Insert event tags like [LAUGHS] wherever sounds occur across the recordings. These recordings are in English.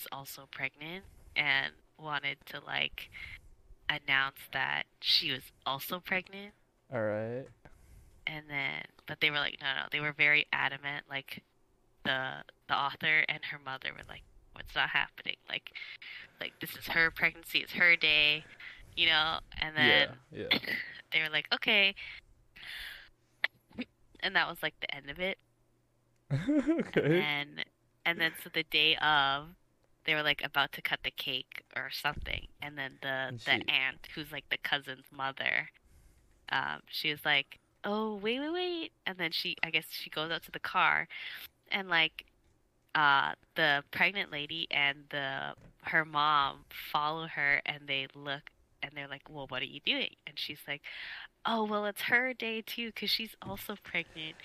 was also pregnant and wanted to like announce that she was also pregnant. All right. And then, but they were like, no, no. They were very adamant. Like the the author and her mother were like, what's not happening? Like, like this is her pregnancy. It's her day. You know. And then Yeah. Yeah. [COUGHS] they were like, okay. [COUGHS] And that was like the end of it. [LAUGHS] okay. And and then so the day of, they were like about to cut the cake or something, and then the And the aunt, who's like the cousin's mother, um, she was like, "Oh wait wait wait," and then she I guess she goes out to the car, and like, uh, the pregnant lady and the her mom follow her, and they look. And they're like, "Well, what are you doing?" And she's like, "Oh, well, it's her day too, because she's also pregnant."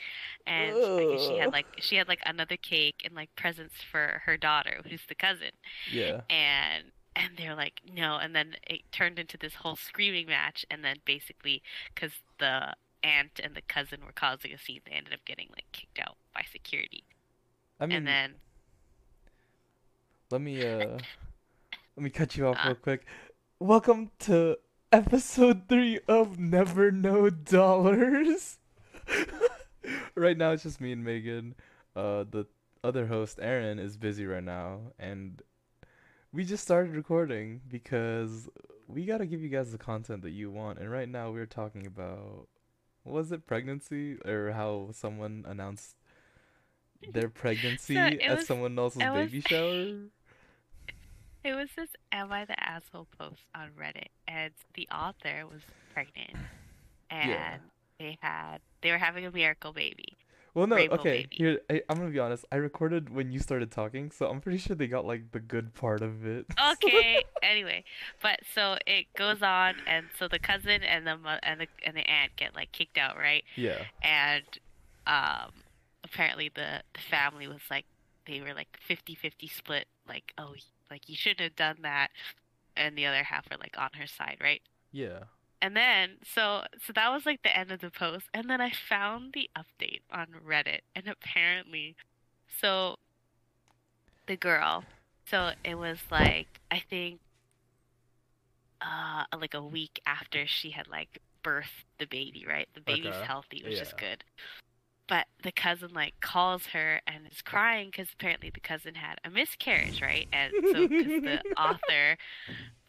and I guess she had like she had like another cake and like presents for her daughter, who's the cousin, Yeah. and and they're like no, and then it turned into this whole screaming match, and then basically because the aunt and the cousin were causing a scene, they ended up getting like kicked out by security, I mean, and then let me uh, [LAUGHS] let me cut you off Uh. real quick. Welcome to episode three of Never Know Dollars. [LAUGHS] right now, it's just me and Megan. Uh, the other host, Aaron, is busy right now, and we just started recording because we gotta give you guys the content that you want. And right now, we're talking about was it pregnancy or how someone announced their [LAUGHS] pregnancy at was- someone else's it was- baby shower? It was this "Am I the asshole?" post on Reddit, and the author was pregnant, and Yeah. they had they were having a miracle baby. Well, no, Rainbow okay. Baby. Here, I, I'm gonna be honest. I recorded when you started talking, so I'm pretty sure they got like the good part of it. [LAUGHS] okay anyway but so it goes on and so the cousin and the and the and the aunt get like kicked out right yeah. and um apparently the the family was like they were like 50-50 split like oh like you shouldn't have done that and the other half were like on her side right Yeah. and then so so that was like the end of the post and then i found the update on reddit and apparently so the girl so it was like i think uh like a week after she had like birthed the baby right the baby's Okay. healthy which is good but the cousin like calls her and is crying because apparently the cousin had a miscarriage right and so because the [LAUGHS] author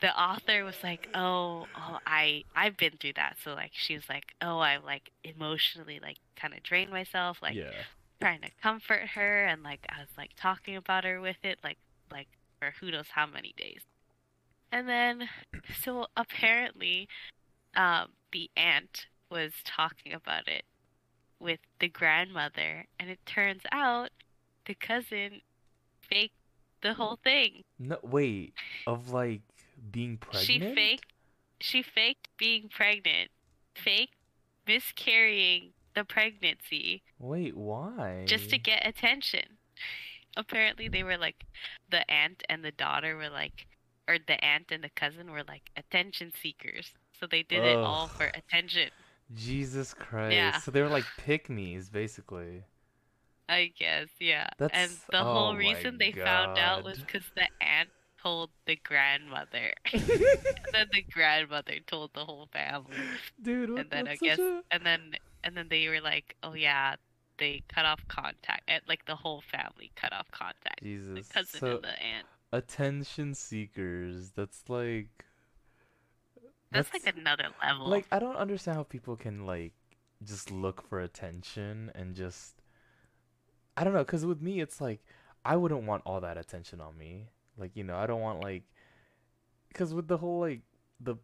the author was like oh oh i i've been through that so like she was like oh i like emotionally like kind of drained myself like yeah. trying to comfort her and like I was like talking about her with it like like for who knows how many days. And then so apparently um the aunt was talking about it with the grandmother and it turns out the cousin faked the whole thing. No, wait. Of like being pregnant. She faked she faked being pregnant, faked miscarrying the pregnancy Wait, why? just to get attention. Apparently, they were like the aunt and the daughter were like, or the aunt and the cousin were like attention seekers. So they did it all for attention, Jesus Christ. Yeah. So they were like pick me's basically. I guess. Yeah. and That's- the oh whole reason they found out was because the aunt told the grandmother, [LAUGHS] [LAUGHS] and then the grandmother told the whole family, Dude, what, and then I guess, a- and then and then they were like, oh yeah, they cut off contact. And, like the whole family cut off contact. The Jesus. cousin so and the aunt. attention seekers. That's like. That's, like another level. Like I don't understand how people can like just look for attention and just I don't know cuz with me it's like I wouldn't want all that attention on me. Like, you know, I don't want like cuz with the whole like the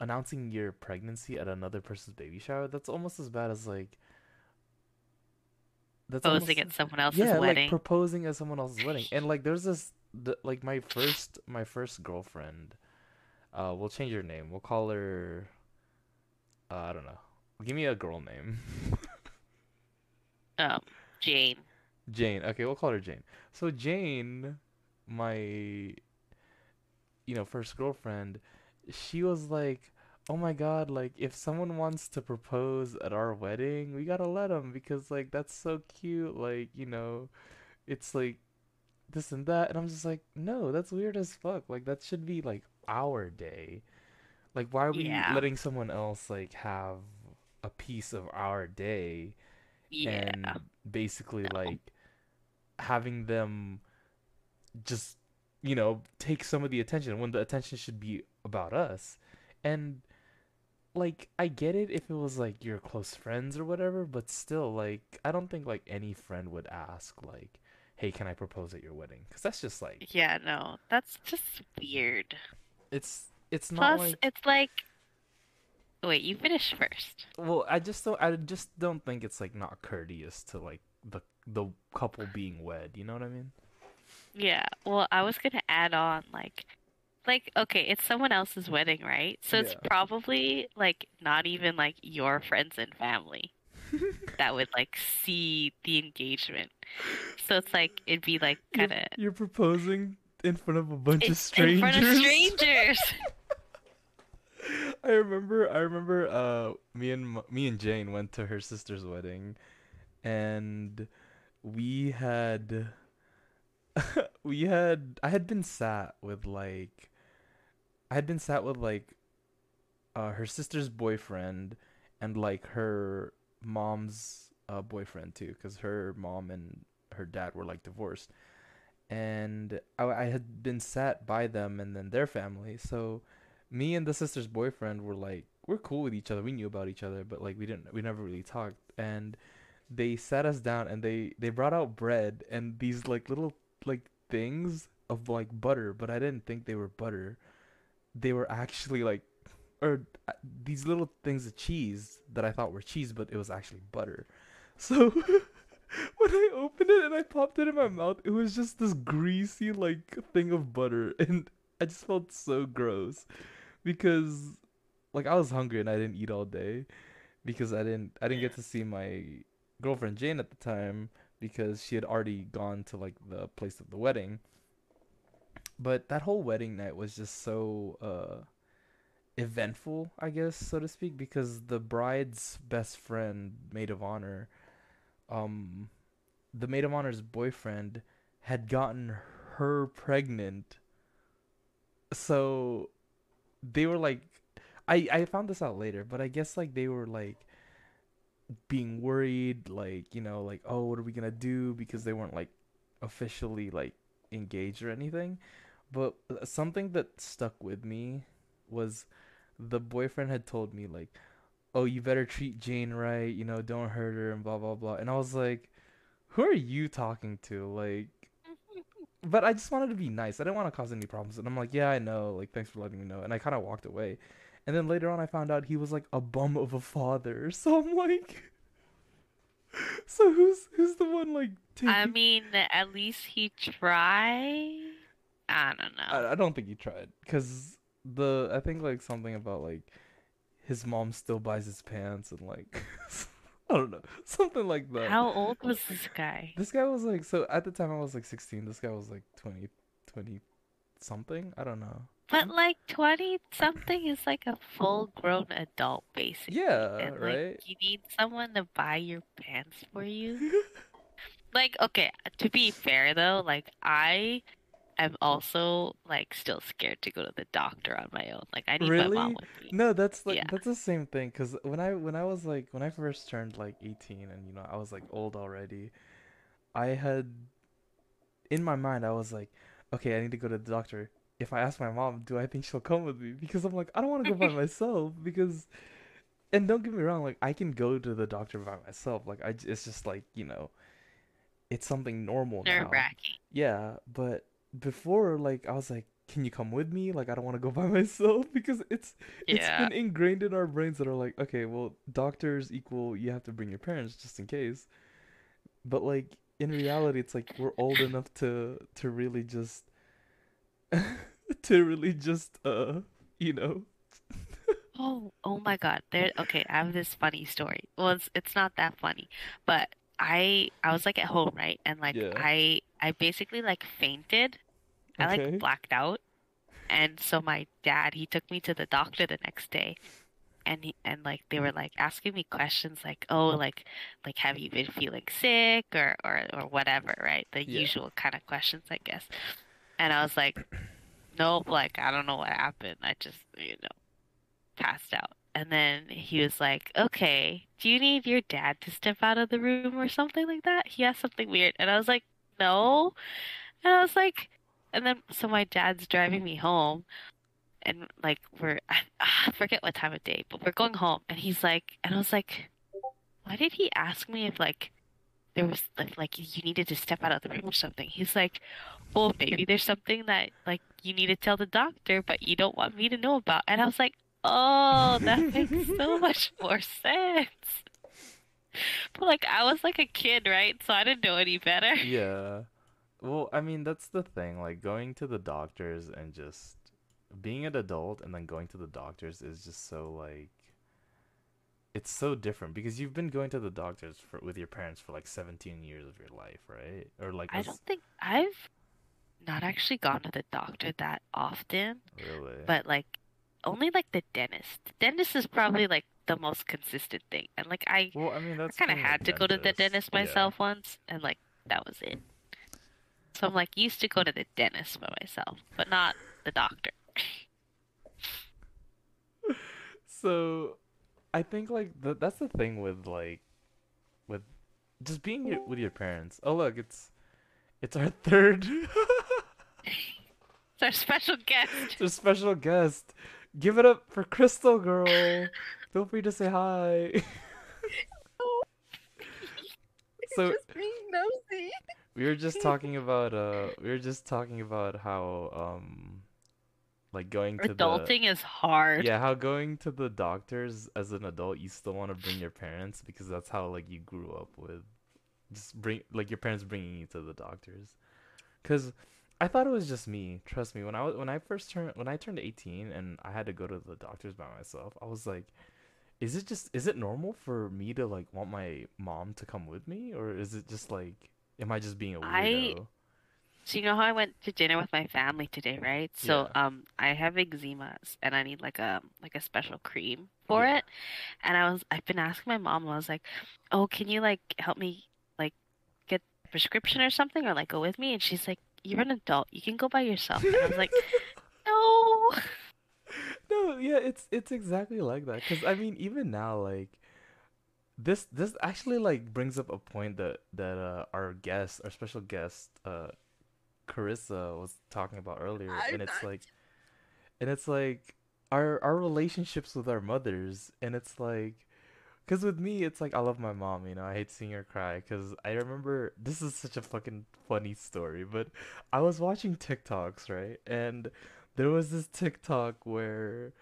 announcing your pregnancy at another person's baby shower, that's almost as bad as like that's Proposing almost- at someone else's yeah, wedding. like proposing at someone else's wedding. [LAUGHS] And like there's this the, like my first my first girlfriend uh we'll change her name. We'll call her uh, I don't know. Give me a girl name. um, [LAUGHS] Jane. Jane. Okay, we'll call her Jane. So Jane, my you know, first girlfriend, she was like, "Oh my god, like if someone wants to propose at our wedding, we got to let them because like that's so cute, like, you know, it's like this and that, and I'm just like, no, that's weird as fuck. Like that should be like our day. Like why are we Yeah. letting someone else like have a piece of our day Yeah. and basically No. like having them just you know take some of the attention when the attention should be about us and like i get it if it was like your close friends or whatever but still like i don't think like any friend would ask like hey can i propose at your wedding because that's just like Yeah, no. That's just weird. It's it's not Plus, like it's like Wait, you finish first. well i just don't i just don't think it's like not courteous to like the the couple being wed you know what i mean Yeah. Well, I was gonna add on like like okay, it's someone else's wedding, right? So it's Yeah. probably like not even like your friends and family [LAUGHS] that would like see the engagement. So it's like it'd be like You're- kind of You're proposing in front of a bunch of strangers. in front of strangers. [LAUGHS] I remember. I remember. Uh, me and me and Jane went to her sister's wedding, and we had. [LAUGHS] we had. I had been sat with like. I had been sat with like. Uh, her sister's boyfriend, and like her mom's uh boyfriend too, because her mom and her dad were like divorced and I, I had been sat by them and then their family. So me and the sister's boyfriend were like we're cool with each other. We knew about each other, but like we didn't we never really talked. And they sat us down and they they brought out bread and these like little like things of like butter, but I didn't think they were butter. They were actually like or uh, these little things of cheese that I thought were cheese, but it was actually butter. [LAUGHS] So [LAUGHS] when I opened it and I popped it in my mouth, it was just this greasy like thing of butter, [LAUGHS] and I just felt so gross because like I was hungry and I didn't eat all day because I didn't I didn't get to see my girlfriend Jane at the time because she had already gone to like the place of the wedding. But that whole wedding night was just so uh eventful, I guess, so to speak, because the bride's best friend, maid of honor, um, the maid of honor's boyfriend had gotten her pregnant. So they were like, I I found this out later, but I guess like they were like being worried, like you know, like oh, what are we gonna do? Because they weren't like officially like engaged or anything. But uh, something that stuck with me was the boyfriend had told me like, "Oh, you better treat Jane right, you know, don't hurt her and blah blah blah." And I was like, "Who are you talking to?" Like, [LAUGHS] but I just wanted to be nice. I didn't want to cause any problems. And I'm like, "Yeah, I know. Like, thanks for letting me know." And I kind of walked away. And then later on I found out he was like a bum of a father. [LAUGHS] So I'm like So who's who's the one like taking I mean, at least he tried. I don't know. I, I don't think he tried because the I think like something about like his mom still buys his pants and like [LAUGHS] I don't know something like that. How old was [LAUGHS] this guy? This guy was like so at the time I was like 16. This guy was like 20, 20 something. I don't know. But like 20 something is like a full grown adult, basically. Yeah, And right. like, you need someone to buy your pants for you. [LAUGHS] Like, okay, to be fair though, like, I am mm. also like still scared to go to the doctor on my own. Like, I need my mom Really? with me. No, that's like Yeah. that's the same thing. Cause when I when I was like when I first turned like 18 and you know I was like old already, I had in my mind I was like, okay, I need to go to the doctor. If I ask my mom, do I think she'll come with me? Because I'm like, I don't want to go by [LAUGHS] myself because, and don't get me wrong, like I can go to the doctor by myself. Like I, it's just like you know, it's something normal now. Nerve wracking. Yeah, but before, like, I was like, can you come with me? Like, I don't want to go by [LAUGHS] myself because it's it's Yeah. been ingrained in our brains that are like, okay, well, doctors equal you have to bring your parents just in case. But like in reality, it's like we're old enough to to really just [LAUGHS] to really just uh, you know. Oh, oh my God. There, okay, I have this funny story. Well, it's it's not that funny, but I I was like at home, right? And like Yeah. I I basically like fainted. I Okay. like blacked out. And so my dad, he took me to the doctor the next day. and he, and like they were like asking me questions like, "Oh, like like have you been feeling sick or or or whatever, right? The Yeah. usual kind of questions, I guess." And I was like, "Nope, like I don't know what happened. I just, you know, passed out." And then he was like, "Okay, do you need your dad to step out of the room or something like that?" He asked something weird, and I was like, "No." And I was like, and then so my dad's driving me home, and like we're I, I forget what time of day, but we're going home, and he's like, and I was like, why did he ask me if like there was like like you needed to step out of the room or something? He's like, well, maybe there's something that like you need to tell the doctor, but you don't want me to know about. And I was like, oh, that makes so [LAUGHS] much more sense. But like I was like a kid, right? So I didn't know any better. Yeah. Well, I mean, that's the thing. Like going to the doctors and just being an adult and then going to the doctors is just so like it's so different because you've been going to the doctors for with your parents for like 17 years of your life, right? Or like I don't think I've not actually gone to the doctor that often, really. but like only like the dentist. Dentist is probably like the most consistent thing. And like I well, I mean, that's kind of had to go to the dentist Yeah. myself once, and like that was it. So I'm like used to go to the dentist by myself, but not the doctor. [LAUGHS] So, I think like the, that's the thing with like with just being your, with your parents. Oh look, it's it's our third [LAUGHS] It's our special guest. it's our special guest. Give it up for Crystal Girl. Feel free to say hi. [LAUGHS] so just being nosy. We were just [LAUGHS] talking about uh we were just talking about how um like going to the Adulting is hard. Yeah, how going to the doctors as an adult, you still want to bring your parents because that's how like you grew up with, just bring like your parents bringing you to the doctors. Cause I thought it was just me. Trust me, when I was when I first turned when I turned eighteen and I had to go to the doctors by myself, I was like, is it just is it normal for me to like want my mom to come with me, or is it just like am I just being a weirdo? So you know how I went to dinner with my family today, right? So um I have eczema and I need like a like a special cream for Yeah. it. And I was I've been asking my mom, I was like, "Oh, can you like help me like get a prescription or something or like go with me?" And she's like, "You're an adult. You can go by yourself." And I was like, [LAUGHS] "No." No, yeah, it's it's exactly like that. Cause I mean, even now, like this this actually like brings up a point that that uh, our guest, our special guest, uh, Carissa was talking about earlier, I'm and it's not- like, and it's like our our relationships with our mothers, and it's like. Cause with me, it's like I love my mom, you know. I hate seeing her cry. Cause I remember this is such a fucking funny story, but I was watching TikToks, right? And there was this TikTok where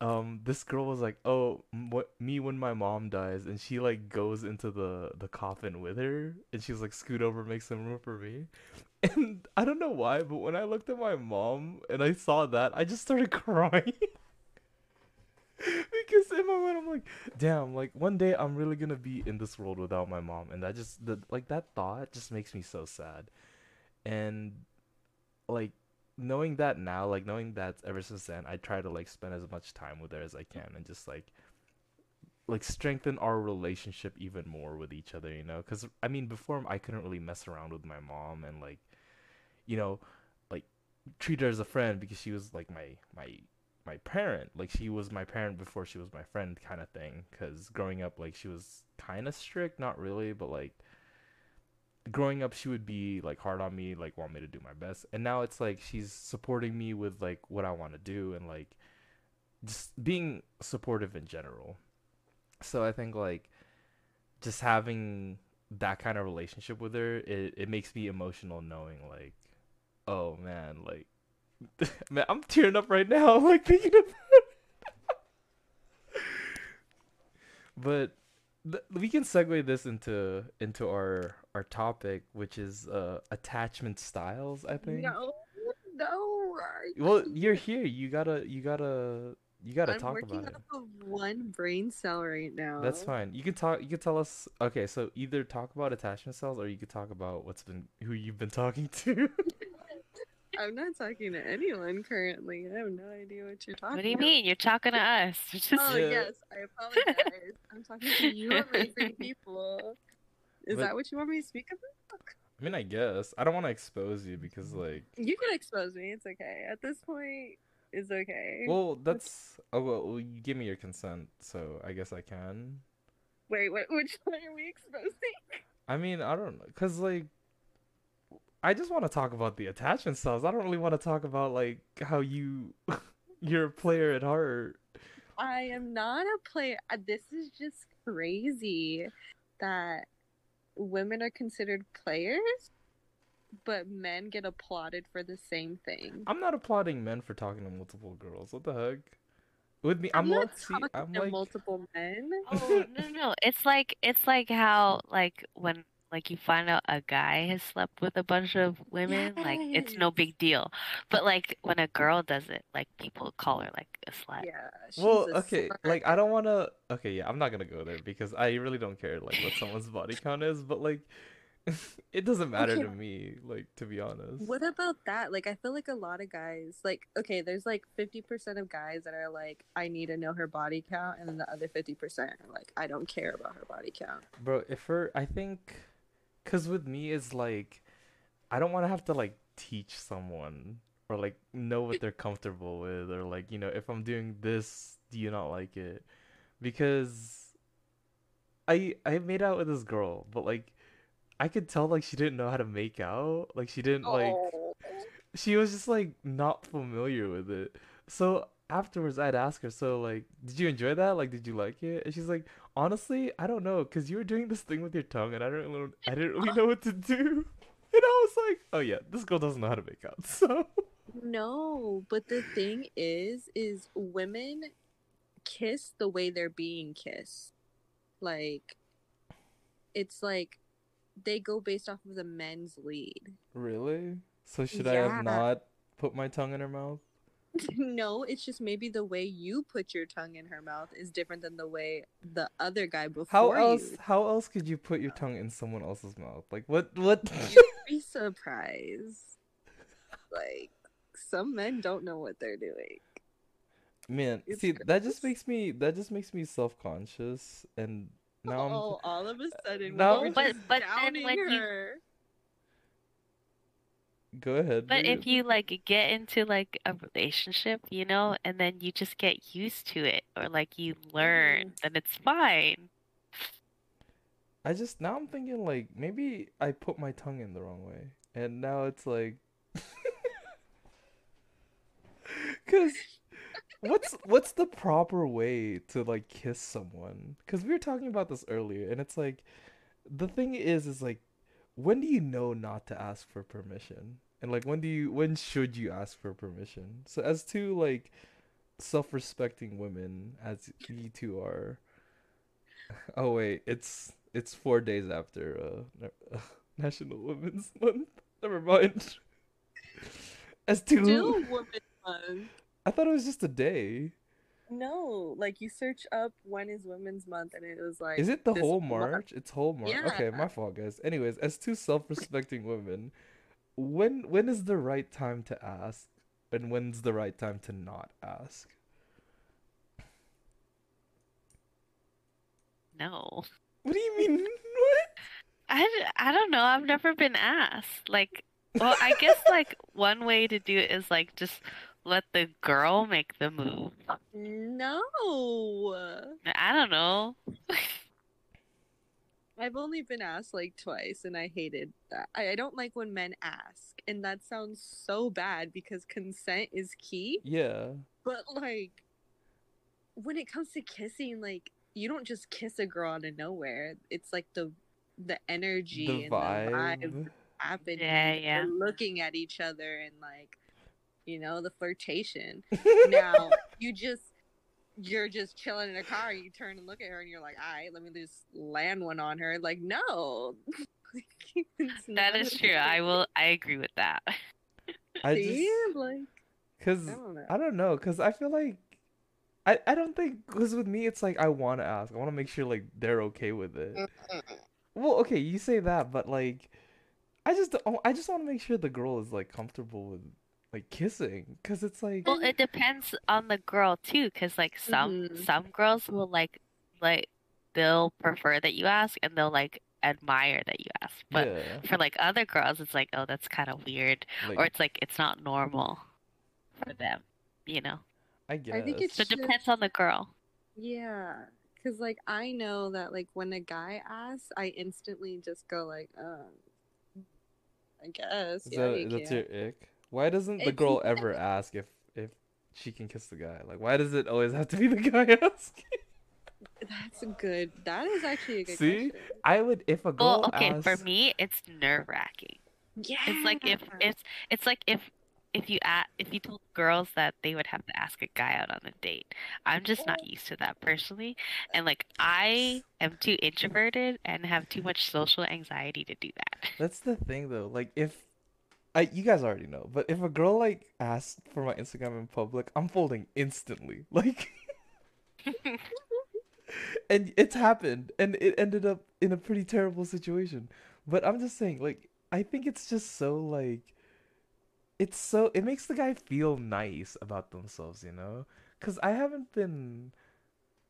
um this girl was like, "Oh, what me when my mom dies," and she like goes into the the coffin with her, and she's like, "Scoot over, make some room for me." [LAUGHS] And I don't know why, but when I looked at my mom and I saw that, I just started [LAUGHS] crying. Because in my mind, I'm like, damn, like one day I'm really gonna be in this world without my mom, and that just the like that thought just makes me so sad. And like knowing that now, like knowing that ever since then, I try to like spend as much time with her as I can, and just like like strengthen our relationship even more with each other, you know? Because I mean, before I couldn't really mess around with my mom and like, you know, like treat her as a friend because she was like my my my parent. Like she was my parent before she was my friend, kind of thing. Because growing up, like she was kind of strict, not really, but like growing up she would be like hard on me like want me to do my best. And now it's like she's supporting me with like what i want to do and like just being supportive in general. So i think like just having that kind of relationship with her it, it makes me emotional knowing like oh man like [LAUGHS] man i'm tearing up right now [LAUGHS] like thinking about [LAUGHS] but th- we can segue this into into our our topic which is uh attachment styles i think. No, no. Well you're here. You gotta you gotta you gotta I'm talk about it. off of one brain cell right now. that's fine. You can talk you can tell us okay so either talk about attachment styles or you could talk about what's been who you've been talking to [LAUGHS] I'm not talking to anyone currently. I have no idea what you're talking What do you about. mean? You're talking to us. [LAUGHS] Just Oh Yeah. yes, I apologize. [LAUGHS] I'm talking to you amazing [LAUGHS] people. Is But- that what you want me to speak about? I mean, I guess I don't want to expose you because, mm. like, You can expose me. It's okay. At this point, it's okay. well, that's oh well, well, you give me your consent, so I guess I can. Wait, what, which one are we exposing? I mean, I don't know, cause like, I just want to talk about the attachment styles. I don't really want to talk about like how you, [LAUGHS] you're a player at heart. I am not a player. uh, This is just crazy that women are considered players, but men get applauded for the same thing. I'm not applauding men for talking to multiple girls. What the heck? With me, I'm, I'm, not not. See, talking I'm to like, multiple men. Oh no, no, it's like it's like how like when like you find out a guy has slept with a bunch of women, like it's no big deal. But like when a girl does it, like people call her like a slut. Yeah. She's well, okay, slut. like I don't want to. Okay, yeah, I'm not gonna go there because I really don't care like what someone's body count is, but like, [LAUGHS] it doesn't matter Okay. to me. Like to be honest. What about that? Like, I feel like a lot of guys, like, okay, there's like 50% of guys that are like, I need to know her body count, and then the other 50% are like, I don't care about her body count. Bro, if her, I think, cause with me it's like, I don't want to have to like teach someone or like know what they're comfortable with or like you know if I'm doing this, do you not like it? Because I I made out with this girl, but like I could tell like she didn't know how to make out, like she didn't like Oh. she was just like not familiar with it. So afterwards, I'd ask her, "So like, did you enjoy that? Like, did you like it?" And she's like, "Honestly, I don't know, cause you were doing this thing with your tongue, and I don't, really, I didn't really know what to do." And I was like, "Oh yeah, this girl doesn't know how to make out." [LAUGHS] So No, but the thing is, is women kiss the way they're being kissed. Like, it's like they go based off of the men's lead. really, so should I have not put my tongue in her mouth? [LAUGHS] no, it's just maybe the way you put your tongue in her mouth is different than the way the other guy before How else? you. How else could you put your tongue in someone else's mouth? Like what? What? You'd [LAUGHS] be surprised. Like, some men don't know what they're doing. Man, It's see, that just makes me that just makes me self-conscious, and now I'm oh, all of a sudden, [LAUGHS] now- we're But- just but then downing when you- her. Go ahead. But dude. if you like get into like a relationship, you know, and then you just get used to it or like you learn, mm-hmm. then it's fine. I just now I'm thinking like maybe I put my tongue in the wrong way, and now it's like, [LAUGHS] cause what's what's the proper way to like kiss someone? Cause we were talking about this earlier, and it's like, the thing is, is like, when do you know not to ask for permission, and like when do you when should you ask for permission? So as two like self-respecting women, as you two are. [LAUGHS] Oh wait, it's it's four days after uh, [LAUGHS] National Women's Month. Never mind. [LAUGHS] As two, Still woman month. I thought it was just a day. No, like you search up when is Women's Month, and it was like. Is it the whole month. March? It's whole March. Okay, my fault, guys. Anyways, as two self-respecting women, when when is the right time to ask, and when's the right time to not ask? No. What do you mean? What? I, d- I don't know. I've never been asked. Like, well, I guess [LAUGHS] like one way to do it is like just let the girl make the move. No. I don't know. [LAUGHS] I've only been asked like twice, and I hated that. I, I don't like when men ask, and that sounds so bad because consent is key. Yeah. But like, when it comes to kissing, like you don't just kiss a girl out of nowhere. It's like the the energy The and the vibe vibe. happening. Yeah, yeah. They're looking at each other and like, you know, the flirtation. [LAUGHS] now you just you're just chilling in a car and you turn and look at her and you're like, all right, let me just land one on her. Like, no. [LAUGHS] It's That not is a true. I will. I agree with that. I See? just like Cause I don't know. I cause I feel like I I don't think cause with me it's like I want to ask, I want to make sure like they're okay with it. Mm-hmm. Well, okay, you say that, but like I just don't- I just want to make sure the girl is like comfortable with like kissing because it's like Well, it depends on the girl too, because like some Mhm. some girls will like like they'll prefer that you ask and they'll like admire that you ask. But yeah, for like other girls, it's like, oh, that's kind of weird, like or it's like it's not normal for them, you know. I guess. I think it's So it just- depends on the girl. Yeah, because like I know that like when a guy asks, I instantly just go like, um, I guess. Is yeah, that, you that's can. your ick. Why doesn't the girl ever ask if if she can kiss the guy? Like, why does it always have to be the [LAUGHS] guy asking? That's good. That is actually a good See? question. I would if a girl Well, okay, for me, it's nerve wracking. Yeah. It's like if it's it's like if if you a if you told girls that they would have to ask a guy out on a date. I'm just not used to that personally, and like I am too introverted and have too much social anxiety to do that. That's the thing though. Like if I you guys already know, but if a girl like asks for my Instagram in public, I'm folding instantly. [LAUGHS] Like [LAUGHS] and it's happened and it ended up in a pretty terrible situation. But I'm just saying like I think it's just so like it's so it makes the guy feel nice about themselves, you know? Cuz I haven't been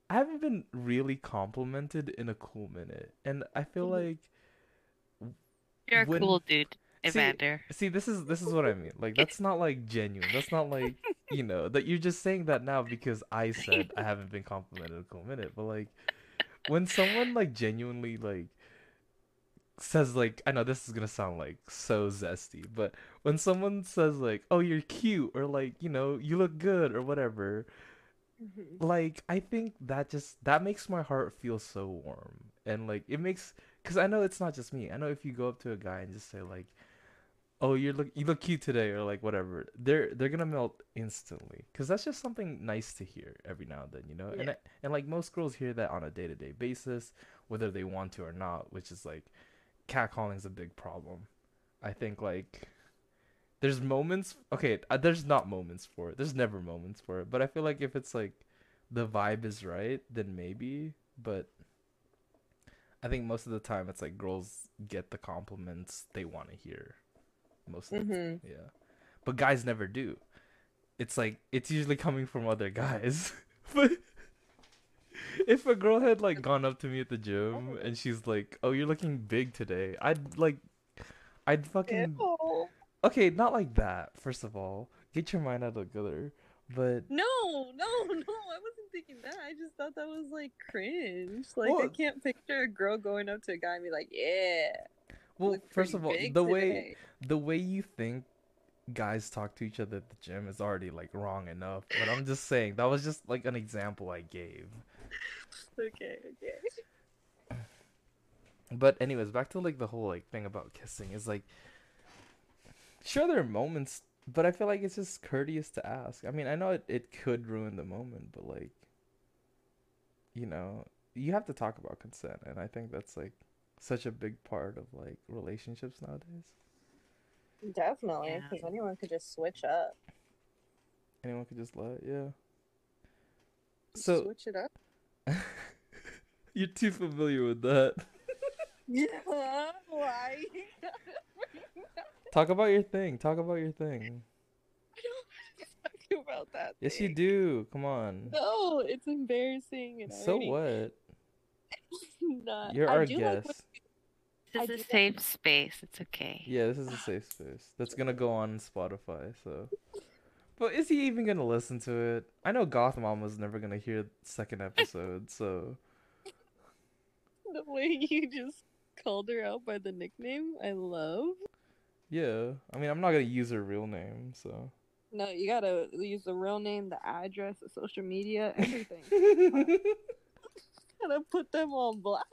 I haven't been really complimented in a cool minute. And I feel Mhm. like You're a When- cool dude, Evander. See, this is this is what I mean. Like that's not like genuine. That's not like [LAUGHS] you know that you're just saying that now because I [LAUGHS] said I haven't been complimented in a cool minute. But like when someone like genuinely like says like I know this is gonna sound like so zesty, but when someone says like oh you're cute or like you know you look good or whatever, Mhm. like I think that just that makes my heart feel so warm and like it makes because I know it's not just me. I know if you go up to a guy and just say like, "Oh, you look you look cute today," or like whatever, they're they're gonna melt instantly because that's just something nice to hear every now and then, you know. And I, and like most girls hear that on a day to day basis, whether they want to or not, which is like catcalling is a big problem. I think like there's moments okay uh, there's not moments for it. There's never moments for it. But i feel like if it's like the vibe is right then maybe. But i think most of the time it's like girls get the compliments they want to hear most of the time mm-hmm. yeah but guys never do it's like it's usually coming from other guys [LAUGHS] but if a girl had like gone up to me at the gym oh. and she's like oh you're looking big today i'd like i'd fucking Ew. Okay, not like that. First of all, get your mind out of the gutter. But No, no, [LAUGHS] no! I wasn't thinking that. I just thought that was like cringe. Like I can't picture a girl going up to a guy and be like, "Yeah." Well, first of all, the way the way you think guys talk to each other at the gym is already like wrong enough. But I'm just saying that was just like an example I gave. Okay, okay. But anyways, back to like the whole like thing about kissing is like sure there are moments, but I feel like it's just courteous to ask. I mean, I know it, it could ruin the moment, but like you know, you have to talk about consent and I think that's like such a big part of like relationships nowadays. Definitely, Yeah. because anyone could just switch up. Anyone could just let, yeah. So switch it up. [LAUGHS] you're too familiar with that. [LAUGHS] Yeah. Why? [LAUGHS] Talk about your thing. Talk about your thing. I don't want to talk about that. Yes, you do. Come on. No, it's embarrassing. And So already- what? [LAUGHS] Not. You're I our do like guest. what- This I is a do like- safe space. It's okay. Yeah, this is a safe space. That's gonna go on Spotify, so. But is he even gonna listen to it? I know Goth Mama's never gonna hear the second episode, so. the way you just called her out by the nickname. I love. Yeah. I mean, I'm not gonna use her real name, so. No, you gotta use the real name, the address, the social media, everything. [LAUGHS] gotta put them on blast.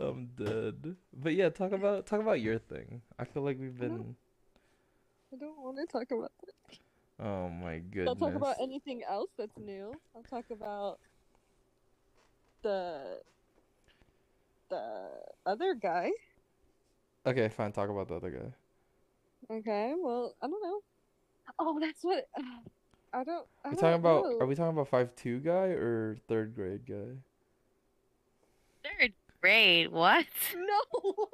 I'm dead. But yeah, talk about talk about your thing. I feel like we've been. I don't want to talk about that. Oh my goodness. I'll talk about anything else that's new. I'll talk about the the other guy. Okay, fine. Talk about the other guy. Okay, well, I don't know. Oh, that's what. I don't. I We don't talking about? know. Are we talking about five two guy or third grade guy? Third grade. What? [LAUGHS] No. [LAUGHS]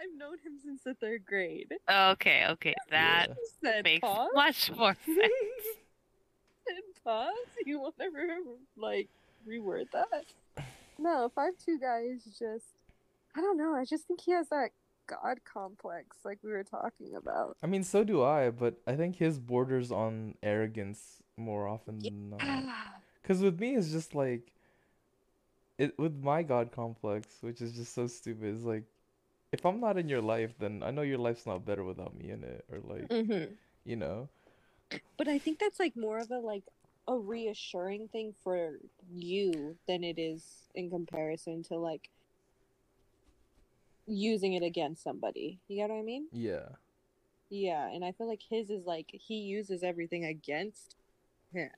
I've known him since the third grade. Okay, okay, that Yeah. Makes pause. much more [LAUGHS] sense. Pause. You will never like reword that. No, five two guy is just. I don't know. I just think he has that god complex, like we were talking about. I mean, so do I, but I think his borders on arrogance more often than not. Because with me, it's just like, it with my God complex, which is just so stupid. is like, if I'm not in your life, then I know your life's not better without me in it, or like, mm-hmm. you know. But I think that's like more of a like a reassuring thing for you than it is in comparison to like using it against somebody. You get what I mean? Yeah. Yeah, and I feel like his is like he uses everything against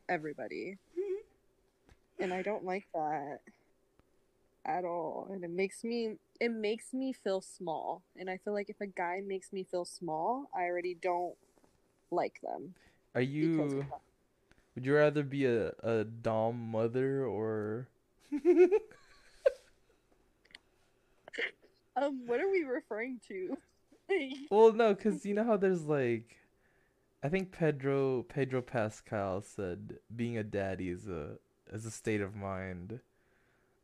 everybody. Mm-hmm. and I don't like that at all. And it makes me it makes me feel small. And I feel like if a guy makes me feel small, I already don't like them. Are you? Would you rather be a a dom mother or? [LAUGHS] Um, what are we referring to? [LAUGHS] Well, no, because you know how there's like, I think Pedro Pedro Pascal said being a daddy is a is a state of mind.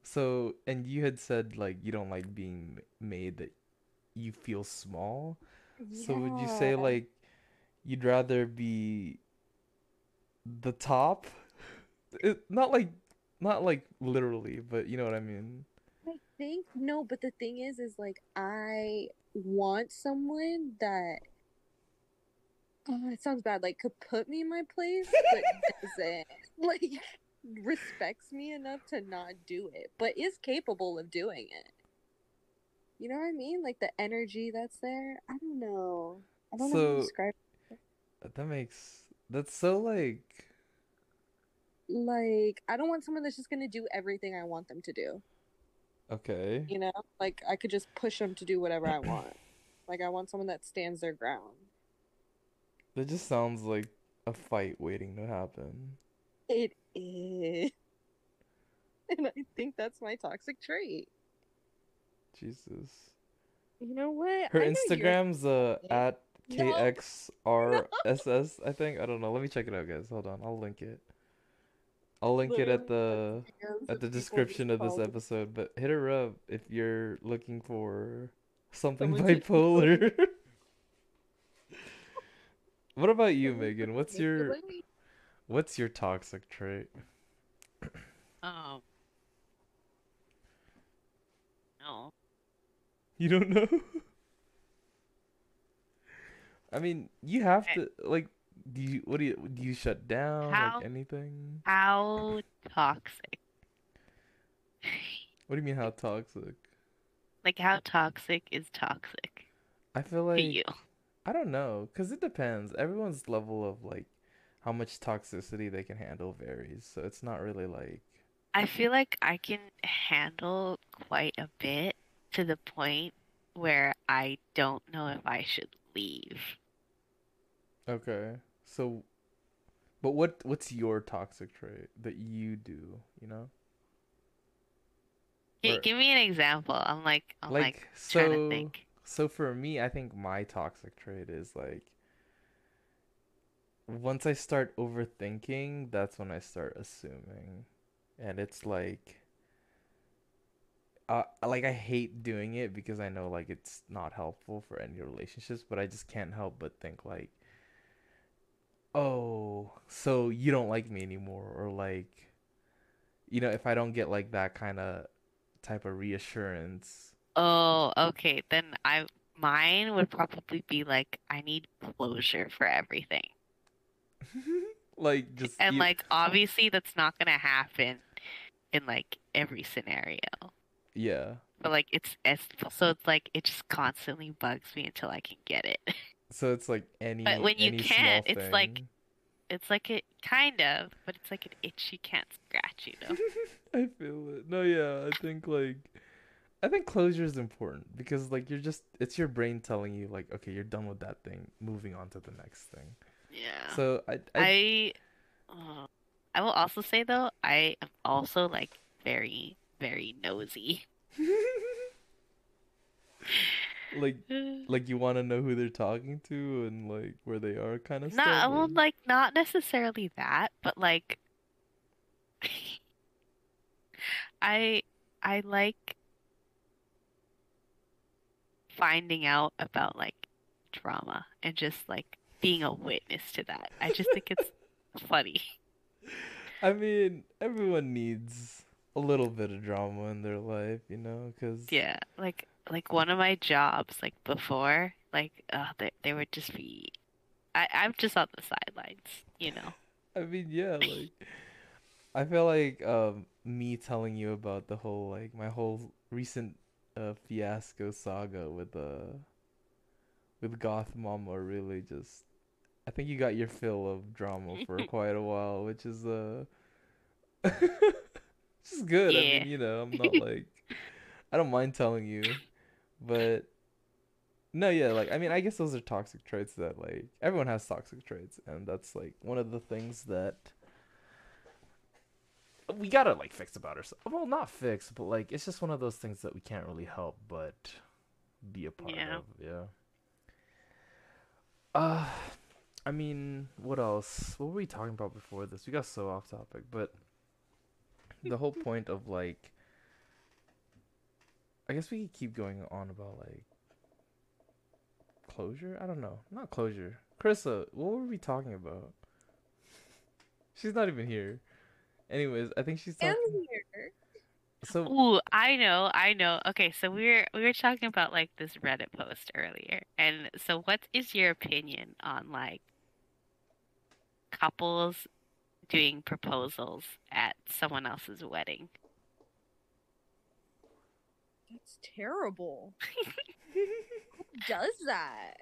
So, and you had said like you don't like being made that you feel small. So would you say like you'd rather be the top? [LAUGHS] It, not like not like literally, but you know what I mean. Think no, but the thing is, is like I want someone that. Oh, it sounds bad. Like could put me in my place, but [LAUGHS] doesn't like respects me enough to not do it, but is capable of doing it. You know what I mean? Like the energy that's there. I don't know. I don't know how to describe. That makes that's so like Like I don't want someone that's just gonna do everything I want them to do. Okay. You know, like I could just push them to do whatever I want. [CLEARS THROAT] Like I want someone that stands their ground. That just sounds like a fight waiting to happen. It is. [LAUGHS] And I think that's my toxic trait. Jesus. You know what? Her I Instagram's uh at No. [LAUGHS] KXRSS, I think. I don't know. Let me check it out, guys. Hold on. I'll link it. I'll link it at the at the description of this episode, but hit her up if you're looking for something [LAUGHS] Someone bipolar. [LAUGHS] What about you, Megan? What's your what's your toxic trait? Um. No. You don't know? [LAUGHS] I mean, you have to like do you what do you do you shut down How- like anything? How toxic? What do you mean how toxic? Like how toxic is toxic I feel like you? I don't know, cuz it depends. Everyone's level of like how much toxicity they can handle varies. So it's not really like I feel like I can handle quite a bit to the point where I don't know if I should leave. okay. So but what what's your toxic trait that you do, you know? Gi- Or- give me an example. I'm like, I'm like, Like trying to so think. So for me, I think my toxic trait is like once I start overthinking, that's when I start assuming. And it's like uh, like I hate doing it because I know like it's not helpful for any relationships, but I just can't help but think like oh, so you don't like me anymore or like you know, if I don't get like that kind of type of reassurance Oh, okay. Then I mine would probably be like I need closure for everything. [LAUGHS] like just And you- like obviously that's not gonna happen in like every scenario. yeah But like it's it's so it's like it just constantly bugs me until I can get it. [LAUGHS] so it's like any But when you can't, it's like- It's like it kind of, but it's like an itch you can't scratch, you know. [LAUGHS] I feel it no yeah I think like I think closure is important because like you're just it's your brain telling you like okay you're done with that thing moving on to the next thing Yeah. so I I, I uh, I will also say though, I am also like very very nosy. [LAUGHS] like [SIGHS] like you want to know who they're talking to and like where they are kind of stuff. Not well, like not necessarily that, but like [LAUGHS] I I like finding out about like drama and just like being a witness to that. I just think it's [LAUGHS] funny. I mean, everyone needs a little bit of drama in their life, you know, because Yeah, like like one of my jobs like before, like uh they they would just be I I'm just on the sidelines, you know. [LAUGHS] I mean, yeah, like I feel like um me telling you about the whole like my whole recent uh fiasco saga with uh with Goth Mama really just I think you got your fill of drama [LAUGHS] for quite a while, which is uh [LAUGHS] which is good. I Yeah. mean, you know, I'm not like I don't mind telling you, but no, yeah, like I mean, I guess those are toxic traits that like everyone has toxic traits, and that's like one of the things that we gotta like fix about ourselves. Well, not fix, but like it's just one of those things that we can't really help but be a part Yeah. of. Yeah. Uh, I mean, what else? What were we talking about before this? We got so off topic, but the whole [LAUGHS] point of like, I guess we could keep going on about like closure. I don't know, not closure. Carissa, what were we talking about? [LAUGHS] She's not even here. Anyways, I think she's I'm here. So Ooh, I know, I know. Okay, so we were we were talking about like this Reddit post earlier. And so what is your opinion on like couples doing proposals at someone else's wedding? That's terrible. [LAUGHS] Who does that?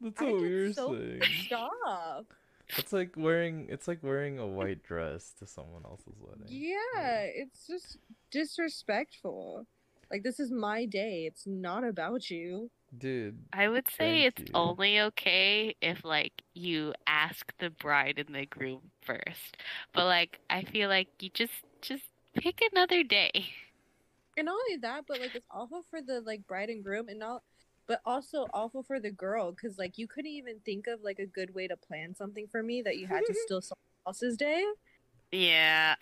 that's I what we were so saying. Stop. It's like wearing it's like wearing a white dress to someone else's wedding. Yeah, it's just disrespectful. Like this is my day. It's not about you. Dude, I would say it's you. only okay if like you ask the bride and the groom first. But like I feel like you just just pick another day. [LAUGHS] And not only that, but like it's awful for the like bride and groom, and not, but also awful for the girl because like you couldn't even think of like a good way to plan something for me that you had to [LAUGHS] steal someone else's day. Yeah.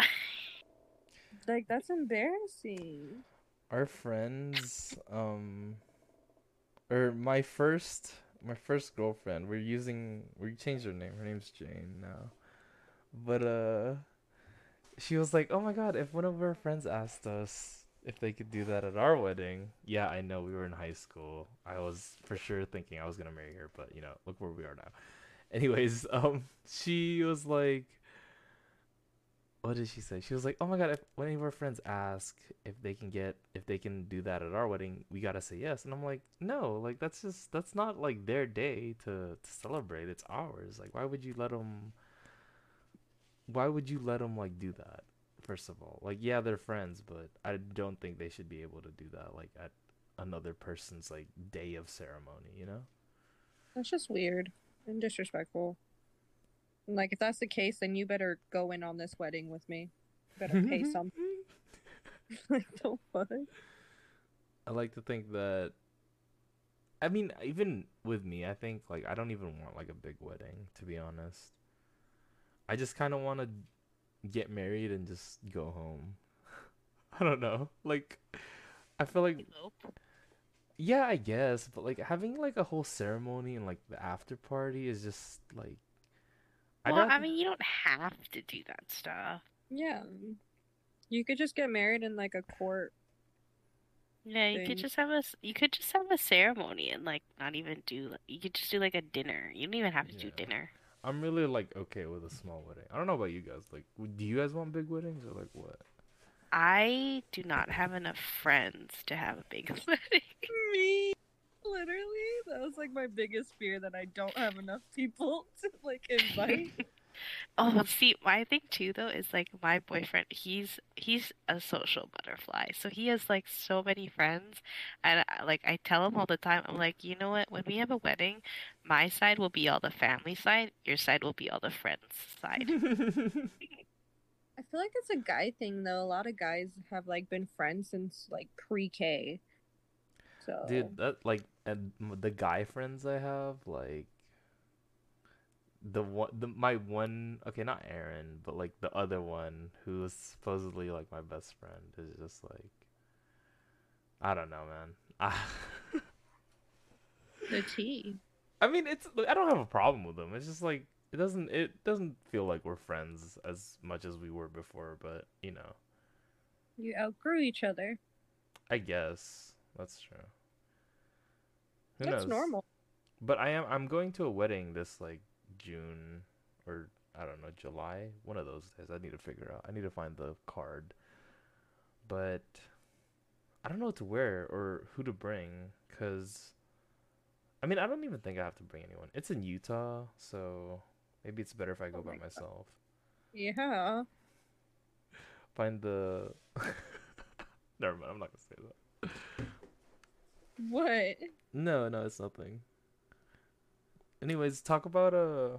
Like that's embarrassing. our friends um or my first my first girlfriend, we're using we changed her name. Her name's Jane now. But uh she was like, "Oh my god, if one of our friends asked us if they could do that at our wedding." Yeah, I know we were in high school. I was for sure thinking I was to marry her, but you know, look where we are now. [LAUGHS] Anyways, [LAUGHS] um she was like what did she say? She was like, "Oh my god, if any of our friends ask if they can get if they can do that at our wedding, we gotta say yes." And I'm like, "No, like that's just that's not like their day to to celebrate. It's ours. Like, why would you let them? Why would you let them like do that? First of all, like, yeah, they're friends, but I don't think they should be able to do that like at another person's like day of ceremony. You know? That's just weird and disrespectful. And, like if that's the case, then you better go in on this wedding with me. You better pay [LAUGHS] something. [LAUGHS] like the fuck? I like to think that. I mean, even with me, I think like I don't even want like a big wedding, to be honest. I just kind of want to get married and just go home. I don't know. Like, I feel like yeah, I guess, but like having like a whole ceremony and like the after party is just like. I'd Well, I mean, you don't have to do that stuff. Yeah. You could just get married in like a court. Yeah, you could just have a s- you could just have a ceremony and like not even do you could just do like a dinner. You don't even have to do dinner. I'm really like okay with a small wedding. I don't know about you guys. Like, do you guys want big weddings or like what? I do not have enough friends to have a big [LAUGHS] wedding. Me, literally, that was like my biggest fear that I don't have enough people [LAUGHS] to like invite. [LAUGHS] Oh, mm-hmm. see, my thing too though is like my boyfriend. He's he's a social butterfly, so he has like so many friends, and I, like I tell him all the time. I'm like, you know what? When we have a wedding, my side will be all the family side. Your side will be all the friends side. [LAUGHS] I feel like it's a guy thing though. A lot of guys have like been friends since like pre-K. So Dude, that like and the guy friends I have, like the one, the my one, okay, not Aaron, but like the other one who is supposedly like my best friend is just like, I don't know, man. [LAUGHS] The tea. I mean, it's I don't have a problem with them It's just like it doesn't it doesn't feel like we're friends as much as we were before, but you know, You outgrew each other. I guess that's true. Who That's knows? normal. But I am I'm going to a wedding this like June or I don't know, July, one of those days. I need to figure out. I need to find the card. But I don't know what to wear or who to bring cuz I mean, I don't even think I have to bring anyone. It's in Utah, so maybe it's better if I go Oh by my myself. Yeah. Find the [LAUGHS] Never mind, I'm not going to say that. What? No, no, it's nothing. Anyways, talk about uh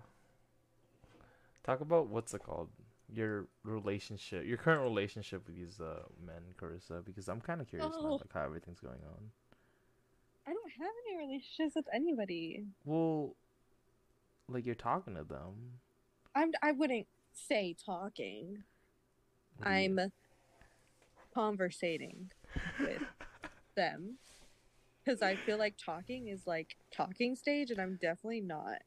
talk about what's it called? Your relationship, your current relationship with these uh men, Carissa, because I'm kind of curious Oh. now, like how everything's going on. I don't have any relationships with anybody. Well, like you're talking to them. I'm. I wouldn't say talking. I'm conversating with them because I feel like talking is like talking stage, and I'm definitely not.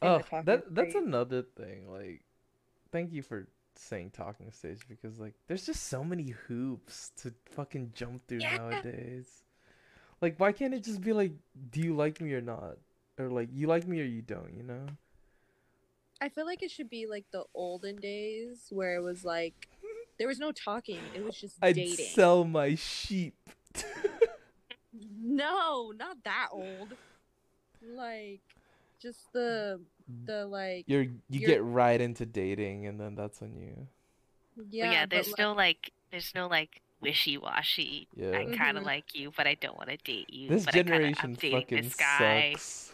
Oh, that that's stage. another thing. Like, thank you for saying talking stage because like there's just so many hoops to fucking jump through Yeah. nowadays. Like, why can't it just be like, do you like me or not, or like you like me or you don't? You know? I feel like it should be like the olden days where it was like there was no talking; it was just I'd dating. sell my sheep. [LAUGHS] No, not that old. Like, just the the like You're you You're- get right into dating, and then that's when you yeah. Yeah, there's like, no like there's no like wishy washy. yeah. I kind of Mhm. like you, but I don't want to date you. This but I kinda, generation I'm fucking this guy. sucks.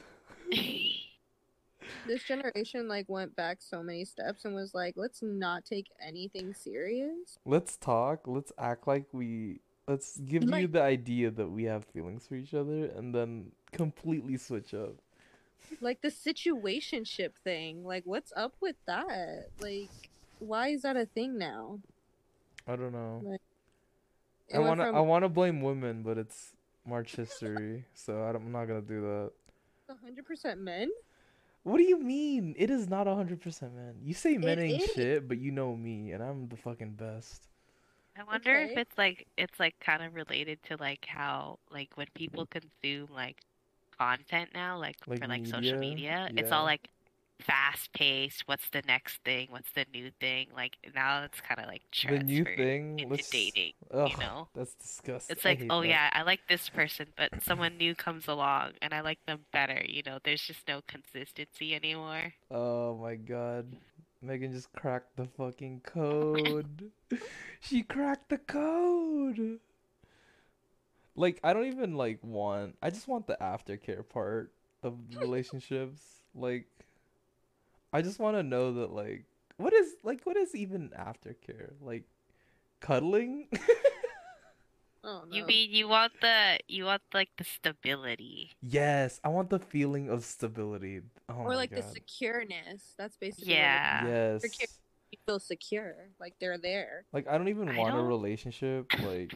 this generation like went back so many steps and was like, let's not take anything serious. Let's talk. Let's act like we. Let's give you the idea that we have feelings for each other, and then completely switch up. Like the situationship thing. Like, what's up with that? Like, why is that a thing now? I don't know. It I wanna from I wanna blame women, but it's March history, so I I'm not gonna do that. 100% men. What do you mean? It is not hundred percent, man. You say men It ain't is. shit, but you know me, and I'm the fucking best. I wonder if it's like it's like kind of related to like how like when people consume like content now, like, Like for like social media? media, it's all like fast paced. What's the next thing? What's the new thing? Like now it's kind of like The new thing, into let's. dating. Ugh, know? that's disgusting. It's like, oh that. yeah, I like this person, but someone new comes along and I like them better. You know, there's just no consistency anymore. Oh my god. Megan just cracked the fucking code. [LAUGHS] she cracked the code. Like I don't even like want I just want the aftercare part of [LAUGHS] relationships. Like I just want to know that like what is like what is even aftercare? Like cuddling? [LAUGHS] Oh, no. You mean you want the you want like the stability? yes, I want the feeling of stability. Oh or my like the God. secureness. That's basically Yeah. Yes. Secure- you feel secure. Like they're there. Like I don't even want a don't- relationship. Like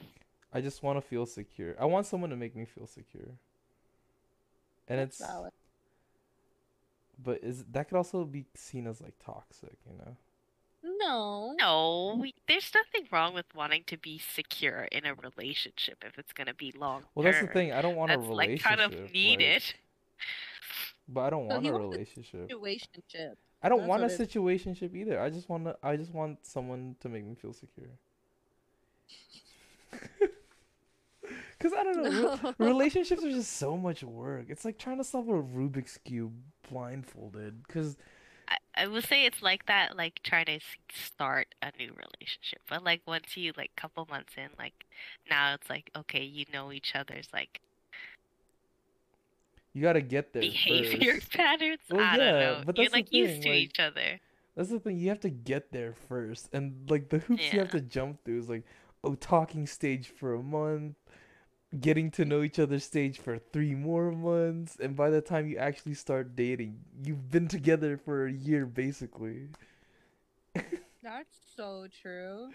I just want to feel secure. I want someone to make me feel secure. And That's it's valid. but is that could also be seen as like toxic, you know? No. No, we, there's nothing wrong with wanting to be secure in a relationship if it's gonna be long. Well, that's the thing. I don't want That's a like kind of like- needed. [LAUGHS] but I don't So want he a wants relationship. Situationship. I don't that's want a what it- situationship either. I just want to I just want someone to make me feel secure. [LAUGHS] Cuz I don't know. re- [LAUGHS] No. relationships are just so much work. It's like trying to solve a Rubik's cube blindfolded cuz I, I would say it's like that, like trying to start a new relationship. But like once you like couple months in, like now it's like okay, you know each other's like you got to get there behavior first. [LAUGHS] patterns. Well, I don't know. but You're like used to like- each other. That's the thing. You have to get there first, and like the hoops you have to jump through is like, oh, talking stage for a month, getting to know each other stage for three more months, and by the time you actually start dating, you've been together for a year basically. [LAUGHS] That's so true.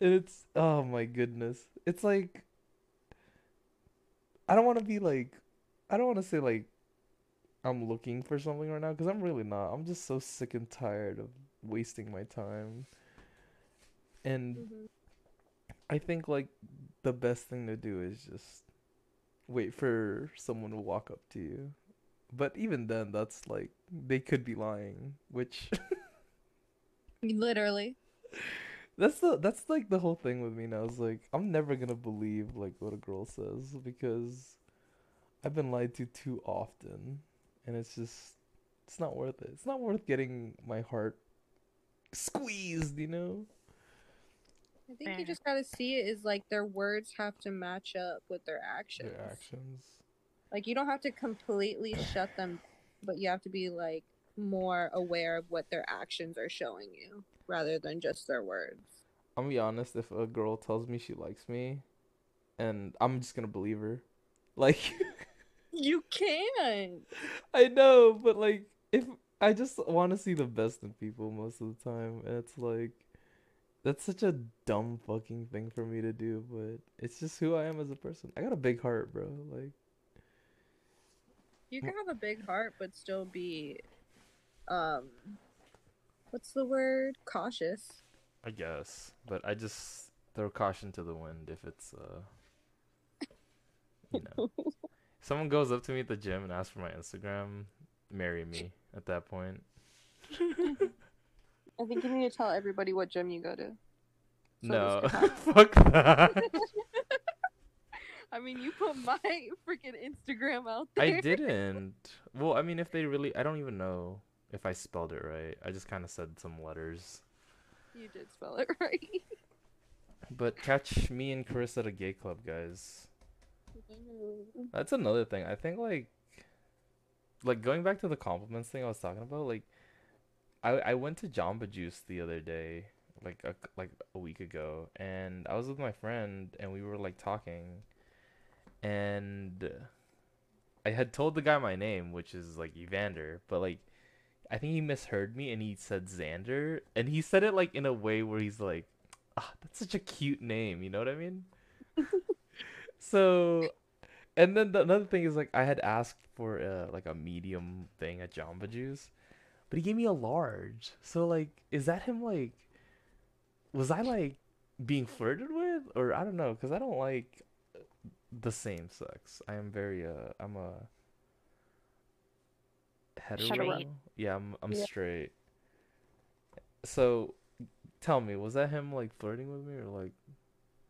And it's oh my goodness. It's like I don't want to be like I don't want to say like I'm looking for something right now because I'm really not. I'm just so sick and tired of wasting my time. And Mhm. I think like the best thing to do is just wait for someone to walk up to you. But even then that's like they could be lying, which [LAUGHS] Literally. That's the that's like the whole thing with me now. Is like I'm never gonna believe like what a girl says because I've been lied to too often, and it's just it's not worth it. It's not worth getting my heart squeezed, you know. I think you just gotta see it as like their words have to match up with their actions. Their actions. Like you don't have to completely [SIGHS] shut them, but you have to be like more aware of what their actions are showing you rather than just their words. I'm gonna be honest. If a girl tells me she likes me, and I'm just gonna believe her, like [LAUGHS] You can. I know, but like if I just want to see the best in people most of the time, and it's like that's such a dumb fucking thing for me to do, but it's just who I am as a person. I got a big heart, bro. Like You can have a big heart but still be um what's the word? Cautious. I guess, but I just throw caution to the wind if it's uh you know. [LAUGHS] Someone goes up to me at the gym and asks for my Instagram, marry me at that point. [LAUGHS] I think you need to tell everybody what gym you go to. So no, [LAUGHS] fuck that. [LAUGHS] I mean, you put my freaking Instagram out there. I didn't. Well, I mean, if they really, I don't even know if I spelled it right. I just kind of said some letters. You did spell it [LAUGHS] right. But catch me and Carissa at a gay club, guys. Mm-hmm. That's another thing. I think like, like going back to the compliments thing I was talking about. Like, I I went to Jamba Juice the other day, like a like a week ago, and I was with my friend, and we were like talking, and I had told the guy my name, which is like Evander, but like. I think he misheard me and he said Xander, and he said it like in a way where he's like, ah, that's such a cute name, you know what I mean? [LAUGHS] so, and then the, another thing is like I had asked for uh, like a medium thing at Jamba Juice, but he gave me a large. So like, is that him like? Was I like being flirted with, or I don't know, because I don't like the same sex. I am very uh, I'm a hetero. Straight. Yeah, I'm I'm Yeah. straight. So, tell me, was that him like flirting with me or like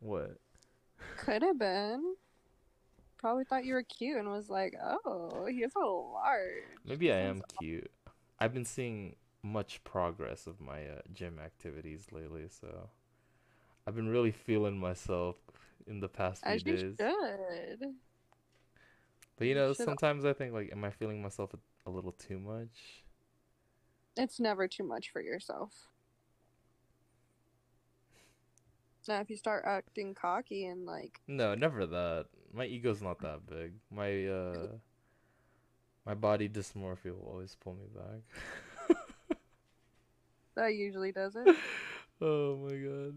what? Could have been. Probably thought you were cute and was like, oh, he's a large. Maybe I am cute. I've been seeing much progress of my uh, gym activities lately, so I've been really feeling myself in the past few you days. should. But you You know, should- sometimes I think like, am I feeling myself a, a little too much? It's never too much for yourself. Now, if you start acting cocky and like, No, never that. My ego's not that big. My uh, my body dysmorphia will always pull me back. [LAUGHS] that usually does it. [LAUGHS] Oh my god.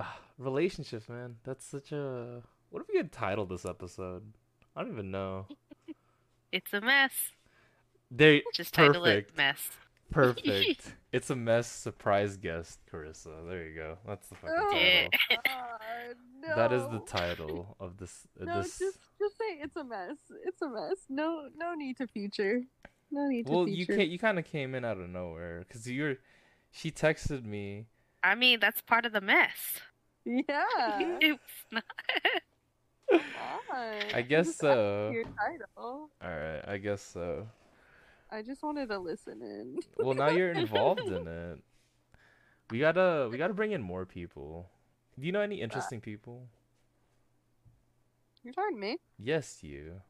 Ah, relationships, man. That's such a. What if we had titled this episode? I don't even know. [LAUGHS] It's a mess. They Just title Perfect. it mess. Perfect. [LAUGHS] it's a mess. Surprise guest, Carissa. There you go. That's the fucking Oh, title. God, no. That is the title of this. Uh, No, this. just just say it's a mess. It's a mess. No, no need to feature. No need to Well, you feature. can You kind of came in out of nowhere because you're. She texted me. I mean, that's part of the mess. Yeah. [LAUGHS] it's not. come on. I guess so. ask Your title. All right, I guess so. I just wanted to listen in. [LAUGHS] Well, now you're involved in it. We gotta. We gotta bring in more people. Do you know any uh, interesting people? You're talking to me. Yes, you.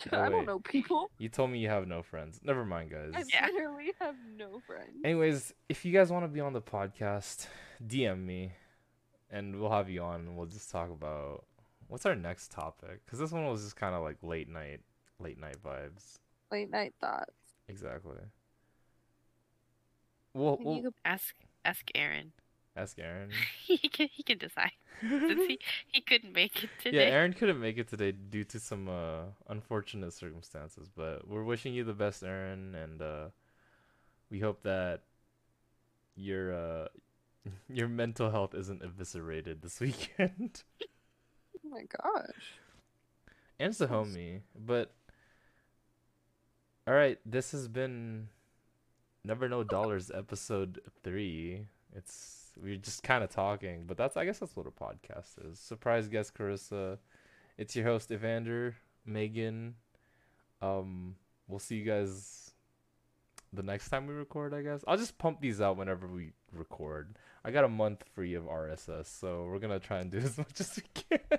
[LAUGHS] Oh, I don't know people. You told me you have no friends. Never mind, guys. I Yeah. literally have no friends. Anyways, if you guys want to be on the podcast, DM me, and we'll have you on. and We'll just talk about what's our next topic? Because this one was just kind of like late night, late night vibes. Late night thoughts. Exactly. Well, And we'll you Ask ask Aaron. ask Aaron. [LAUGHS] he can he can decide since he [LAUGHS] he couldn't make it today. Yeah. Aaron couldn't make it today due to some uh, unfortunate circumstances, but we're wishing you the best, Aaron, and uh, we hope that your uh, [LAUGHS] your mental health isn't eviscerated this weekend. oh my gosh. And the Yes. homie, but all right, this has been Never Know Dollars episode three. It's we're just kind of talking, but that's I guess that's what a podcast is. Surprise guest Carissa. It's your host Evander, Megan. Um, we'll see you guys the next time we record. I guess I'll just pump these out whenever we record. I got a month free of RSS, so we're gonna try and do [LAUGHS] as much as we can.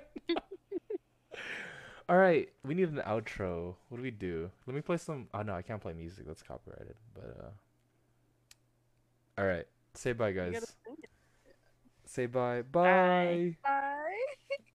All right, we need an outro. What do we do? Let me play some. Oh no, I can't play music. That's copyrighted. But uh. All right, say bye, guys. gotta sing it. Say bye. Bye. Bye.